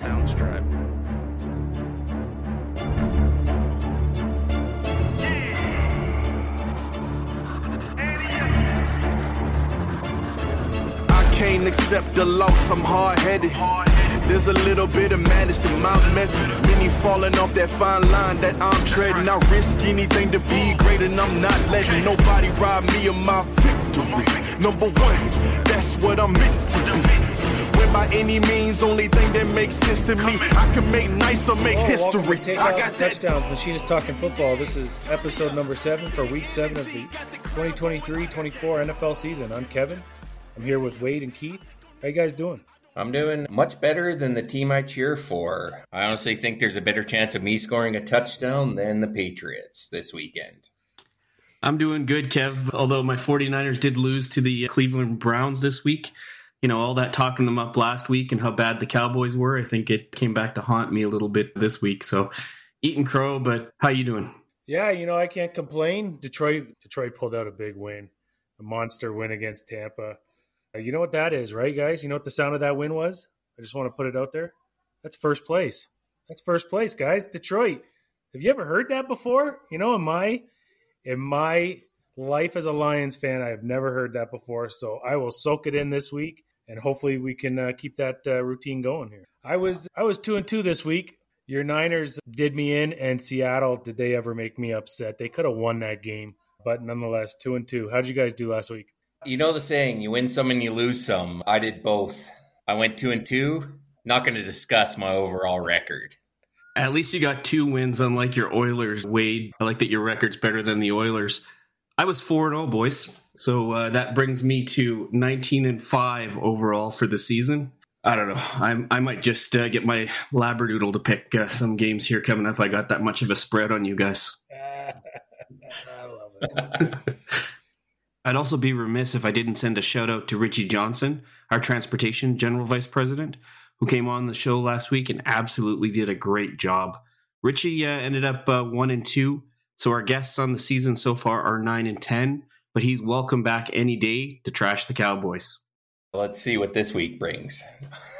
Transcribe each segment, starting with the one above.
Soundstripe. I can't accept the loss, I'm hard headed. There's a little bit of madness to my method. Many falling off that fine line that I'm treading. I risk anything to be great, and I'm not letting nobody rob me of my victory. Number one, that's what I'm meant to be. When by any means, only thing that makes sense to me, I can make nice or make Oh, history. to Take I Off got that. touchdowns. Machinist talking football. This is episode number seven for week seven of the 2023-24 NFL season. I'm Kevin. I'm here with Wade and Keith. How you guys doing? I'm doing much better than the team I cheer for. I honestly think there's a better chance of me scoring a touchdown than the Patriots this weekend. I'm doing good, Kev. Although my 49ers did lose to the Cleveland Browns this week. You know, all that talking them up last week and how bad the Cowboys were, I think it came back to haunt me a little bit this week. So eating crow, but how you doing? Yeah, you know I can't complain. Detroit, Detroit pulled out a big win, a monster win against Tampa. Uh, you know what that is, right, guys? You know what the sound of that win was? I just want to put it out there. That's first place. That's first place, guys. Detroit. Have you ever heard that before? You know, in my in my life as a Lions fan, I have never heard that before. So I will soak it in this week, and hopefully we can uh, keep that uh, routine going here. I was I was two and two this week. Your Niners did me in, and Seattle did they ever make me upset? They could have won that game, but nonetheless, two and two. How'd you guys do last week? You know the saying, you win some and you lose some. I did both. I went two and two. Not going to discuss my overall record. At least you got two wins, unlike your Oilers, Wade. I like that your record's better than the Oilers. I was 4 0, boys. So uh, that brings me to 19 and 5 overall for the season. I don't know. I, I might just uh, get my Labradoodle to pick uh, some games here coming up. I got that much of a spread on you guys. I love it. I'd also be remiss if I didn't send a shout out to Richie Johnson, our transportation general vice president, who came on the show last week and absolutely did a great job. Richie uh, ended up uh, one and two, so our guests on the season so far are nine and ten. But he's welcome back any day to trash the Cowboys. Let's see what this week brings.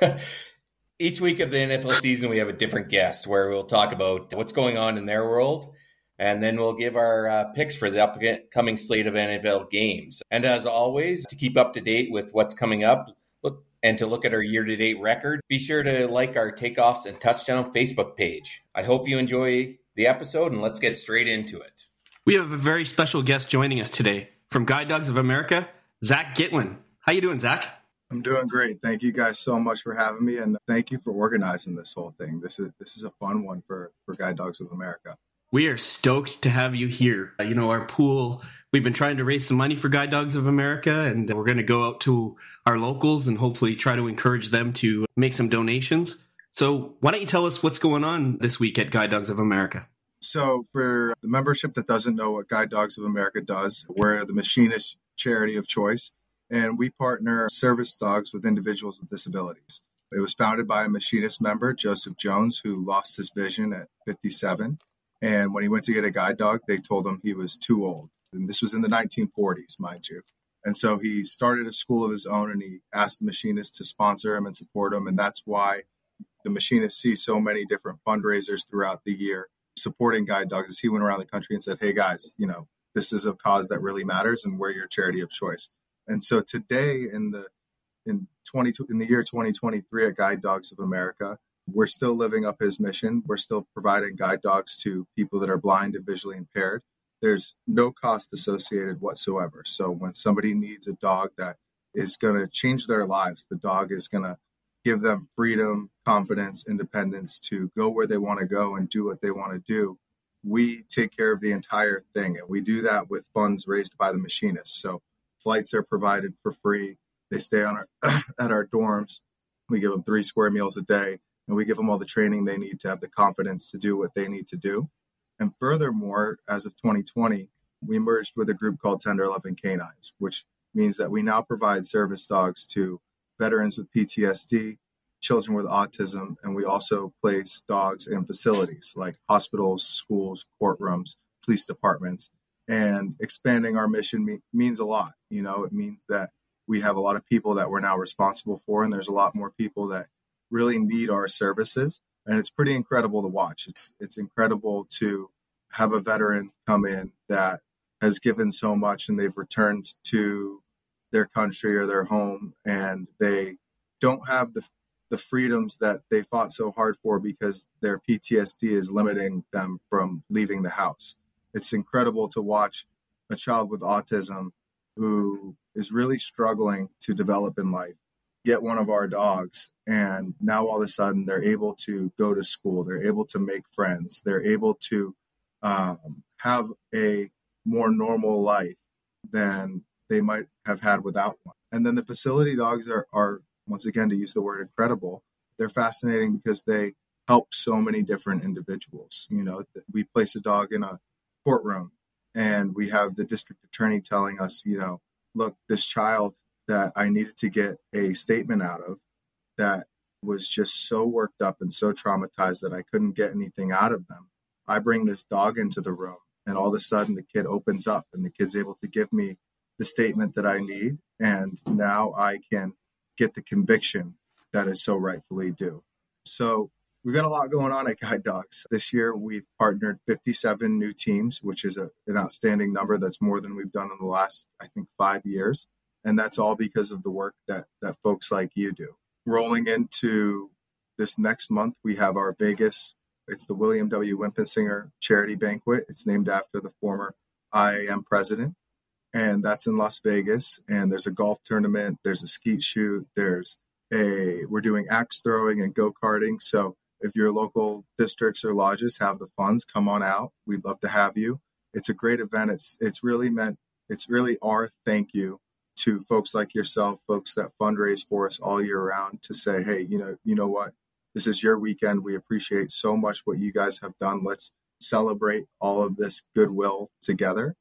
Each week of the NFL season, we have a different guest where we'll talk about what's going on in their world, and then we'll give our uh, picks for the upcoming slate of NFL games. And as always, to keep up to date with what's coming up, look and to look at our year-to-date record, be sure to like our takeoffs and touchdown Facebook page. I hope you enjoy the episode, and let's get straight into it. We have a very special guest joining us today from Guide Dogs of America, Zack Gittlen. How you doing, Zack? I'm doing great. Thank you guys so much for having me, and thank you for organizing this whole thing. This is this is a fun one for for Guide Dogs of America. We are stoked to have you here. Uh, You know, our pool, we've been trying to raise some money for Guide Dogs of America, and we're going to go out to our locals and hopefully try to encourage them to make some donations. So, why don't you tell us what's going on this week at Guide Dogs of America? So, for the membership that doesn't know what Guide Dogs of America does, we're the machinist charity of choice, and we partner service dogs with individuals with disabilities. It was founded by a machinist member, Joseph Jones, who lost his vision at 57. And when he went to get a guide dog, they told him he was too old. And this was in the 1940s, mind you. And so he started a school of his own and he asked the machinist to sponsor him and support him. And that's why the machinist sees so many different fundraisers throughout the year supporting guide dogs as he went around the country and said, Hey guys, you know, this is a cause that really matters and we're your charity of choice. And so today in the in 20 in the year 2023 at Guide Dogs of America, we're still living up his mission. We're still providing guide dogs to people that are blind and visually impaired. There's no cost associated whatsoever. So when somebody needs a dog that is going to change their lives, the dog is going to give them freedom, confidence, independence to go where they want to go and do what they want to do. We take care of the entire thing, and we do that with funds raised by the machinists. So flights are provided for free. They stay on our at our dorms. We give them three square meals a day, and we give them all the training they need to have the confidence to do what they need to do. And furthermore, as of 2020, we merged with a group called Tender Loving Canines, which means that we now provide service dogs to veterans with PTSD, children with autism, and we also place dogs in facilities like hospitals, schools, courtrooms, police departments. And expanding our mission me- means a lot. You know, it means that we have a lot of people that we're now responsible for, and there's a lot more people that really need our services. And it's pretty incredible to watch. It's it's incredible to have a veteran come in that has given so much and they've returned to their country or their home and they don't have the the freedoms that they fought so hard for because their PTSD is limiting them from leaving the house. It's incredible to watch a child with autism who is really struggling to develop in life get one of our dogs and now all of a sudden they're able to go to school they're able to make friends they're able to um, have a more normal life than they might have had without one and then the facility dogs are, are once again to use the word incredible they're fascinating because they help so many different individuals you know we place a dog in a courtroom and we have the district attorney telling us you know look this child that I needed to get a statement out of that was just so worked up and so traumatized that I couldn't get anything out of them. I bring this dog into the room, and all of a sudden the kid opens up and the kid's able to give me the statement that I need. And now I can get the conviction that is so rightfully due. So we've got a lot going on at Guide Dogs. This year we've partnered 57 new teams, which is a, an outstanding number. That's more than we've done in the last, I think, five years and that's all because of the work that that folks like you do rolling into this next month we have our vegas it's the william w winpisinger charity banquet it's named after the former iam president and that's in las vegas and there's a golf tournament there's a skeet shoot there's a we're doing axe throwing and go-karting so if your local districts or lodges have the funds come on out we'd love to have you it's a great event it's it's really meant it's really our thank you to folks like yourself, folks that fundraise for us all year round to say, hey, you know, you know what? This is your weekend. We appreciate so much what you guys have done. Let's celebrate all of this goodwill together.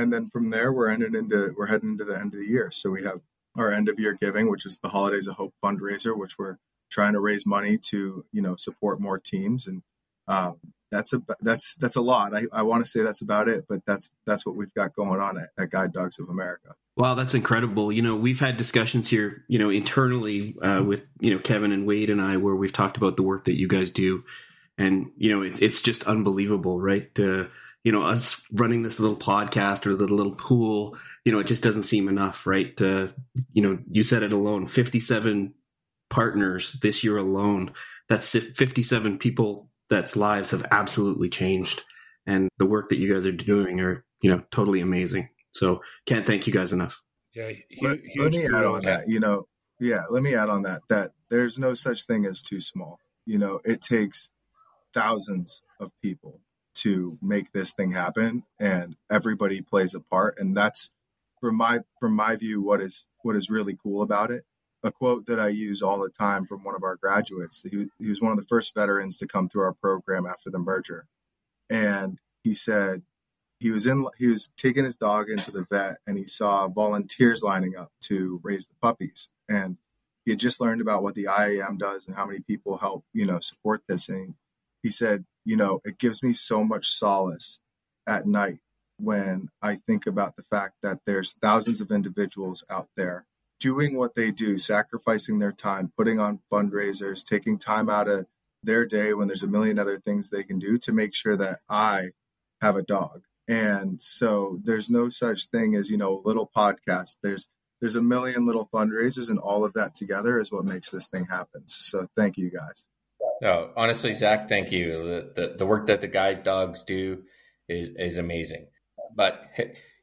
And then from there, we're ending into we're heading into the end of the year. So we have our end of year giving, which is the Holidays of Hope fundraiser, which we're trying to raise money to you know support more teams and um, that's a that's that's a lot. I, I want to say that's about it, but that's that's what we've got going on at, at Guide Dogs of America. Wow, that's incredible. You know, we've had discussions here, you know, internally uh, with you know Kevin and Wade and I, where we've talked about the work that you guys do, and you know, it's it's just unbelievable, right? Uh, you know, us running this little podcast or the little pool, you know, it just doesn't seem enough, right? Uh, you know, you said it alone, fifty-seven partners this year alone. That's fifty-seven people that's lives have absolutely changed. And the work that you guys are doing are, you know, totally amazing. So can't thank you guys enough. Yeah. Huge, let, let me add on that, you know, yeah, let me add on that, that there's no such thing as too small. You know, it takes thousands of people to make this thing happen and everybody plays a part. And that's from my, from my view, what is, what is really cool about it a quote that I use all the time from one of our graduates. He, he was one of the first veterans to come through our program after the merger. And he said he was in he was taking his dog into the vet and he saw volunteers lining up to raise the puppies. And he had just learned about what the IAM does and how many people help, you know, support this. And he said, you know, it gives me so much solace at night when I think about the fact that there's thousands of individuals out there doing what they do, sacrificing their time, putting on fundraisers, taking time out of their day when there's a million other things they can do to make sure that I have a dog. And so there's no such thing as, you know, a little podcast. There's there's a million little fundraisers and all of that together is what makes this thing happen. So thank you guys. No, honestly, Zack, thank you. The, the, the work that the guide dogs do is, is amazing. But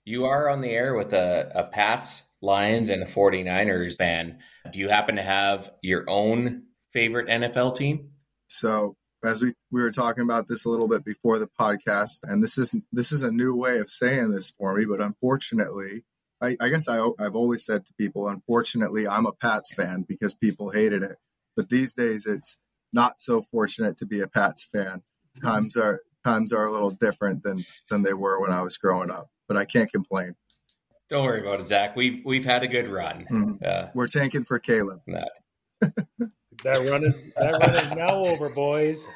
you are on the air with a, a Pats Lions and the 49ers fan. Do you happen to have your own favorite NFL team? So, as we, we were talking about this a little bit before the podcast, and this is this is a new way of saying this for me, but unfortunately, I, I guess I, I've always said to people, unfortunately, I'm a Pats fan because people hated it. But these days, it's not so fortunate to be a Pats fan. Times are times are a little different than than they were when I was growing up, but I can't complain. Don't worry about it, Zack. We've we've had a good run. Mm-hmm. Uh, We're tanking for Caleb. that run is that run is now over, boys.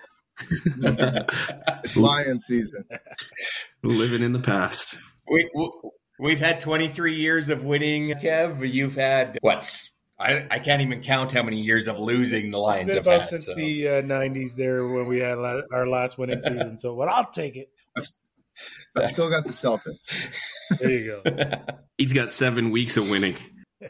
it's lion season. Living in the past. We, we have had 23 years of winning, Kev. You've had what's I, I can't even count how many years of losing the Lions It's been have about had. since so. the uh, '90s there when we had la- our last winning season. So, what I'll take it. I've, I've still got the Celtics. There you go. He's got seven weeks of winning.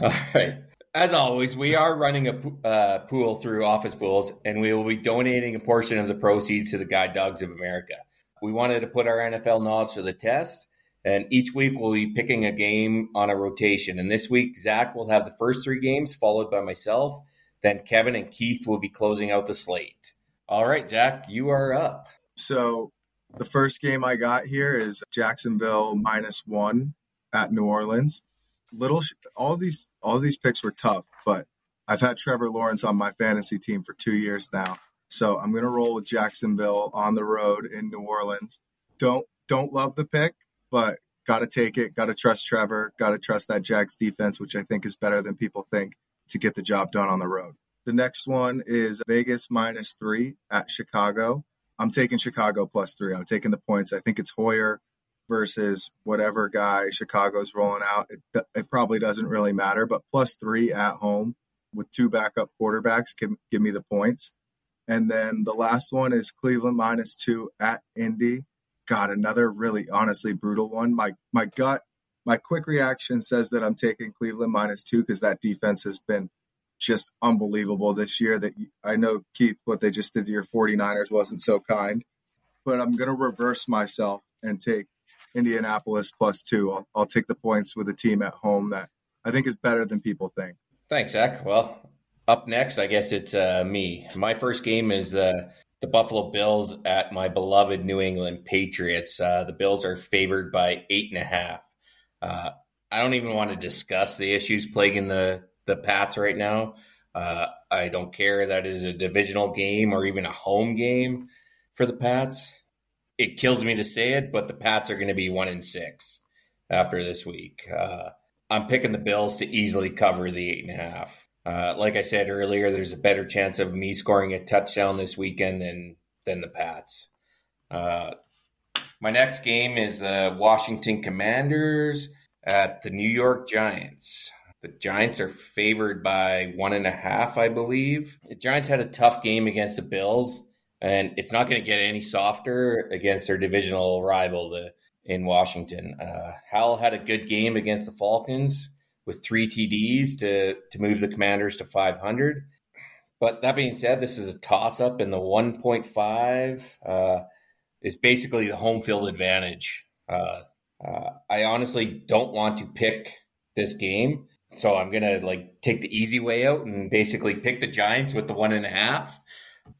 All right. As always, we are running a uh, pool through Office Pools, and we will be donating a portion of the proceeds to the Guide Dogs of America. We wanted to put our NFL knowledge to the test, and each week we'll be picking a game on a rotation. And this week, Zack will have the first three games, followed by myself. Then Kevin and Keith will be closing out the slate. All right, Zack, you are up. So the first game I got here is Jacksonville minus one at New Orleans. Little, all these, all these picks were tough, but I've had Trevor Lawrence on my fantasy team for two years now, so I'm gonna roll with Jacksonville on the road in New Orleans. Don't, don't love the pick, but gotta take it. Gotta trust Trevor. Gotta trust that Jags defense, which I think is better than people think to get the job done on the road. The next one is Vegas minus three at Chicago. I'm taking Chicago plus three. I'm taking the points. I think it's Hoyer versus whatever guy Chicago's rolling out. It, it probably doesn't really matter, but plus three at home with two backup quarterbacks can give me the points. And then the last one is Cleveland minus two at Indy. God, another really honestly brutal one. My my gut, my quick reaction says that I'm taking Cleveland minus two because that defense has been just unbelievable this year. That I know Keith, what they just did to your 49ers wasn't so kind, but I'm to reverse myself and take Indianapolis plus two. I'll, I'll take the points with a team at home that I think is better than people think. Thanks, Zack. Well, up next, I guess it's uh, me. My first game is the the Buffalo Bills at my beloved New England Patriots. Uh, the Bills are favored by eight and a half. Uh, I don't even want to discuss the issues plaguing the the Pats right now. Uh, I don't care that is a divisional game or even a home game for the Pats. It kills me to say it, but the Pats are going to be one in six after this week. Uh, I'm picking the Bills to easily cover the eight and a half. Uh, like I said earlier, there's a better chance of me scoring a touchdown this weekend than than the Pats. Uh, my next game is the Washington Commanders at the New York Giants. The Giants are favored by one and a half, I believe. The Giants had a tough game against the Bills, and it's not going to get any softer against their divisional rival, the in Washington. Uh, Howell had a good game against the Falcons with three TDs to to move the Commanders to 500. But that being said, this is a toss up, and the 1.5 uh, is basically the home field advantage. Uh, uh, I honestly don't want to pick this game, so I'm gonna like take the easy way out and basically pick the Giants with the one and a half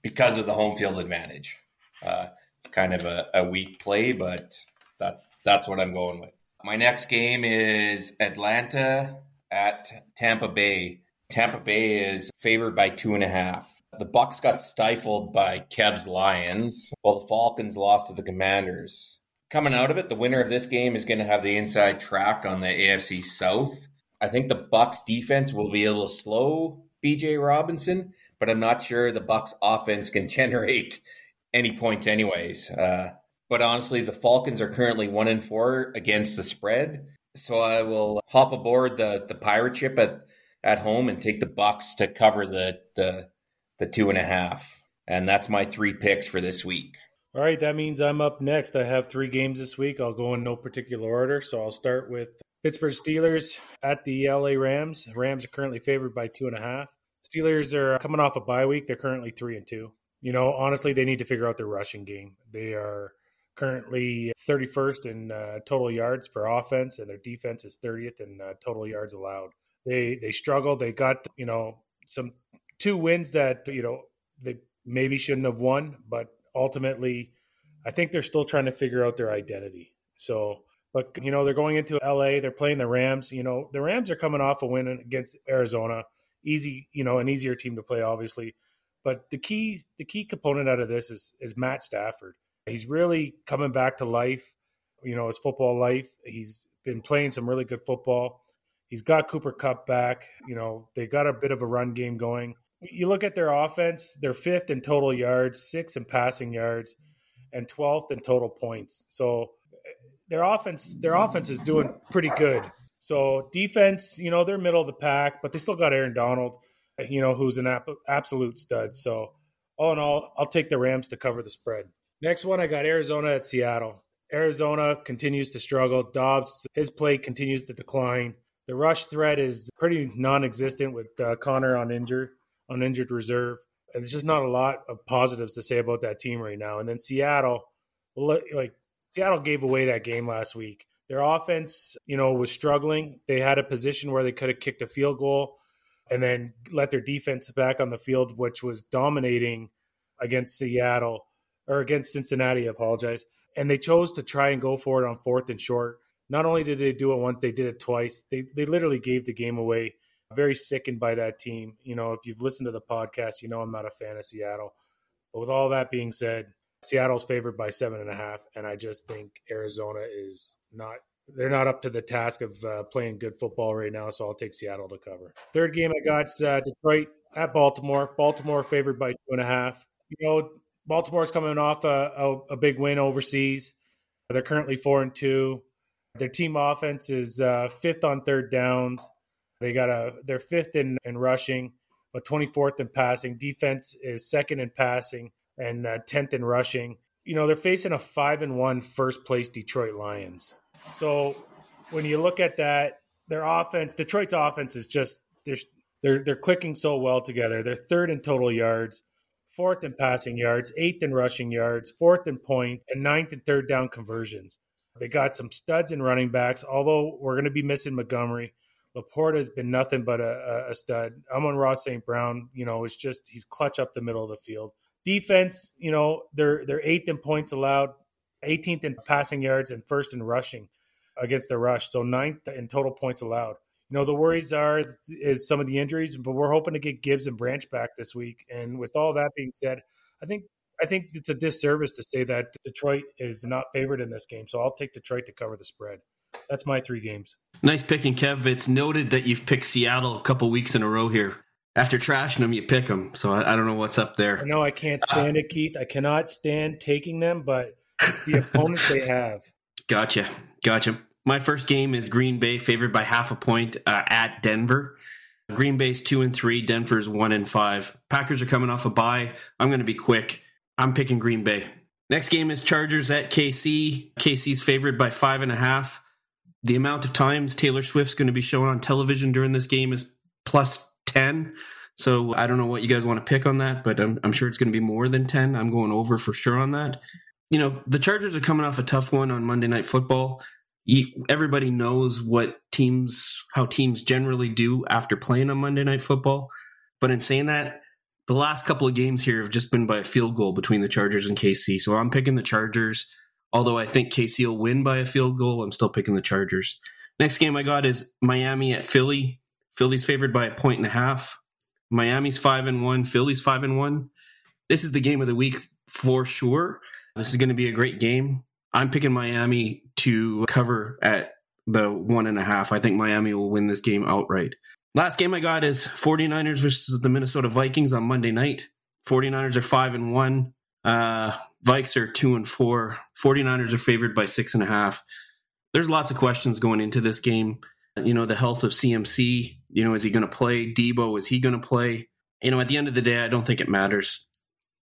because of the home field advantage. Uh, it's kind of a, a weak play, but that that's what I'm going with. My next game is Atlanta at Tampa Bay. Tampa Bay is favored by two and a half. The Bucs got stifled by Kev's Lions, while the Falcons lost to the Commanders. Coming out of it, the winner of this game is going to have the inside track on the AFC South. I think the Bucs defense will be able to slow Bijan Robinson, but I'm not sure the Bucs offense can generate any points anyways. Uh, but honestly, the Falcons are currently one in four against the spread. So I will hop aboard the, the pirate ship at, at home and take the Bucs to cover the, the the two and a half. And that's my three picks for this week. All right, that means I'm up next. I have three games this week. I'll go in no particular order. So I'll start with Pittsburgh Steelers at the LA Rams. Rams are currently favored by two and a half. Steelers are coming off a bye week. They're currently three and two. You know, honestly, they need to figure out their rushing game. They are currently 31st in uh, total yards for offense, and their defense is 30th in uh, total yards allowed. They they struggled. They got you know some two wins that you know they maybe shouldn't have won, but ultimately, I think they're still trying to figure out their identity. So, but you know they're going into LA. They're playing the Rams. You know the Rams are coming off a win against Arizona. Easy, you know, an easier team to play, obviously. But the key the key component out of this is is Matt Stafford. He's really coming back to life. You know, his football life. He's been playing some really good football. He's got Cooper Kupp back. You know, they got a bit of a run game going. You look at their offense, they're fifth in total yards, sixth in passing yards, and 12th in total points. So their offense their offense is doing pretty good. So defense, you know, they're middle of the pack, but they still got Aaron Donald, you know, who's an ap- absolute stud. So all in all, I'll take the Rams to cover the spread. Next one, I got Arizona at Seattle. Arizona continues to struggle. Dobbs, his play continues to decline. The rush threat is pretty non-existent with uh, Conner on injured on injured reserve. And there's just not a lot of positives to say about that team right now. And then Seattle, like Seattle gave away that game last week. Their offense, you know, was struggling. They had a position where they could have kicked a field goal and then let their defense back on the field, which was dominating against Seattle or against Cincinnati. I apologize. And they chose to try and go for it on fourth and short. Not only did they do it once, they did it twice. They they literally gave the game away. Very sickened by that team. You know, if you've listened to the podcast, you know I'm not a fan of Seattle. But with all that being said, Seattle's favored by seven and a half, and I just think Arizona is not. They're not up to the task of uh, playing good football right now, so I'll take Seattle to cover. Third game I got uh, Detroit at Baltimore. Baltimore favored by two and a half. You know, Baltimore's coming off a, a, a big win overseas. They're currently four and two. Their team offense is uh, fifth on third downs. They got a they're fifth in, in rushing, but 24th in passing. Defense is second in passing and uh, 10th in rushing. You know, they're facing a 5 and one first place Detroit Lions. So when you look at that, their offense, Detroit's offense is just they're they're they're clicking so well together. They're third in total yards, fourth in passing yards, eighth in rushing yards, fourth in points, and ninth in third down conversions. They got some studs in running backs, although we're going to be missing Montgomery. LaPorta has been nothing but a, a stud. Amon-Ra St. Brown, you know, it's just he's clutch up the middle of the field. Defense, you know, they're they're eighth in points allowed, 18th in passing yards, and first in rushing against the rush. So ninth in total points allowed. You know, the worries are is some of the injuries, but we're hoping to get Gibbs and Branch back this week. And with all that being said, I think I think it's a disservice to say that Detroit is not favored in this game. So I'll take Detroit to cover the spread. That's my three games. Nice picking, Kev. It's noted that you've picked Seattle a couple weeks in a row here. After trashing them, you pick them. So I, I don't know what's up there. No, I can't stand uh, it, Keith. I cannot stand taking them, but it's the opponents they have. Gotcha. Gotcha. My first game is Green Bay favored by half a point uh, at Denver. Green Bay's two and three. Denver's one and five. Packers are coming off a bye. I'm going to be quick. I'm picking Green Bay. Next game is Chargers at KC. KC's favored by five and a half. The amount of times Taylor Swift's going to be shown on television during this game is plus 10. So I don't know what you guys want to pick on that, but I'm, I'm sure it's going to be more than 10. I'm going over for sure on that. You know, the Chargers are coming off a tough one on Monday Night Football. Everybody knows what teams, how teams generally do after playing on Monday Night Football. But in saying that, the last couple of games here have just been by a field goal between the Chargers and KC. So I'm picking the Chargers. Although I think KC will win by a field goal, I'm still picking the Chargers. Next game I got is Miami at Philly. Philly's favored by a point and a half. Miami's five and one. Philly's five and one. This is the game of the week for sure. This is going to be a great game. I'm picking Miami to cover at the one and a half. I think Miami will win this game outright. Last game I got is 49ers versus the Minnesota Vikings on Monday night. 49ers are five and one. Uh, Vikes are two and four. 49ers are favored by six and a half. There's lots of questions going into this game you know, the health of CMC. You know, is he going to play? Deebo, is he going to play? You know, at the end of the day, I don't think it matters.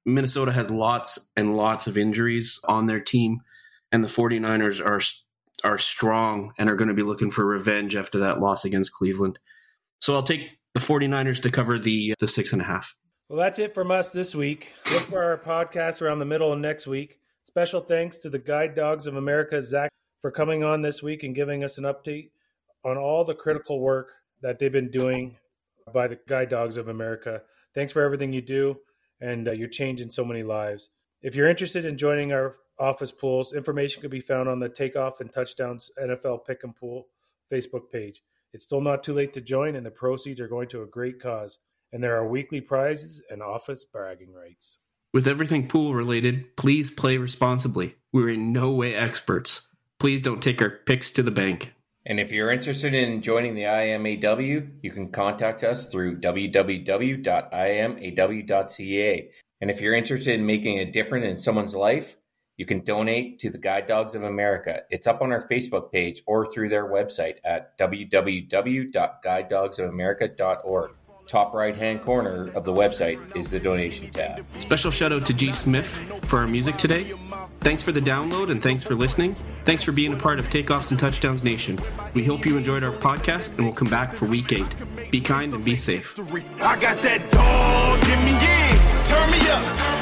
Minnesota has lots and lots of injuries on their team, and the 49ers are are strong and are going to be looking for revenge after that loss against Cleveland. So I'll take the 49ers to cover the the six and a half. Well, that's it from us this week. Look for our podcast around the middle of next week. Special thanks to the Guide Dogs of America, Zack, for coming on this week and giving us an update on all the critical work that they've been doing by the Guide Dogs of America. Thanks for everything you do, and uh, you're changing so many lives. If you're interested in joining our office pools, information can be found on the Takeoff and Touchdowns NFL Pick and Pool Facebook page. It's still not too late to join, and the proceeds are going to a great cause. And there are weekly prizes and office bragging rights. With everything pool related, please play responsibly. We're in no way experts. Please don't take our picks to the bank. And if you're interested in joining the IAMAW, you can contact us through www.iamaw.ca. And if you're interested in making a difference in someone's life, you can donate to the Guide Dogs of America. It's up on our Facebook page or through their website at www.guidedogsofamerica.org. Top right hand corner of the website is the donation tab. Special shout out to G Smith for our music today. Thanks for the download and thanks for listening. Thanks for being a part of Takeoffs and Touchdowns Nation. We hope you enjoyed our podcast and we'll come back for week eight. Be kind and be safe. I got that dog in me, yeah.